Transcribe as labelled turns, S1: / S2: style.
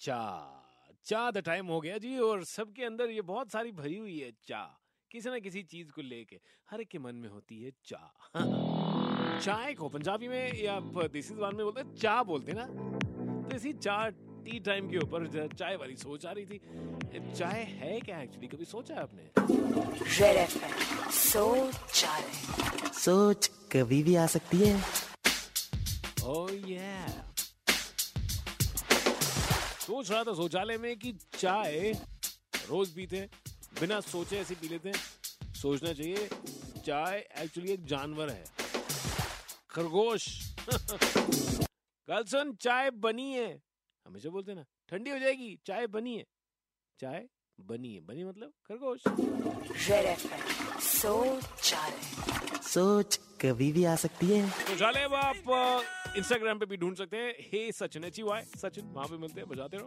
S1: चा चा the time हो गया जी और सबके अंदर ये बहुत सारी भरी हुई है चा किसी ना किसी चीज़ को लेके हर एक के मन में होती है चा। चाय को पंजाबी में या देसी जबान में बोलते हैं चा बोलते हैं ना? तो इसी चा टी टाइम के ऊपर चाय वाली सोच आ रही थी। चाय है क्या एक्चुअली कभी सोचा है आपने?
S2: सोच
S3: सोच कभी भी आ सकती है।
S1: Oh yeah. सोच रहा था शौचालय में कि चाय रोज पीते बिना सोचे ऐसे पी लेते हैं। सोचना चाहिए, चाय एक्चुअली एक जानवर है। खरगोश। कल सुन, चाय बनी है। हमेशा बोलते ना, ठंडी हो जाएगी, चाय बनी है। चाय बनी है। बनी मतलब खरगोश।
S2: सोच
S3: सोच कभी भी आ सकती है।
S1: तो जाले आप इंस्टाग्राम पे भी ढूंढ सकते हैं। Hey Sachin H Y Sachin वहाँ पे मिलते हैं बजाते रहो।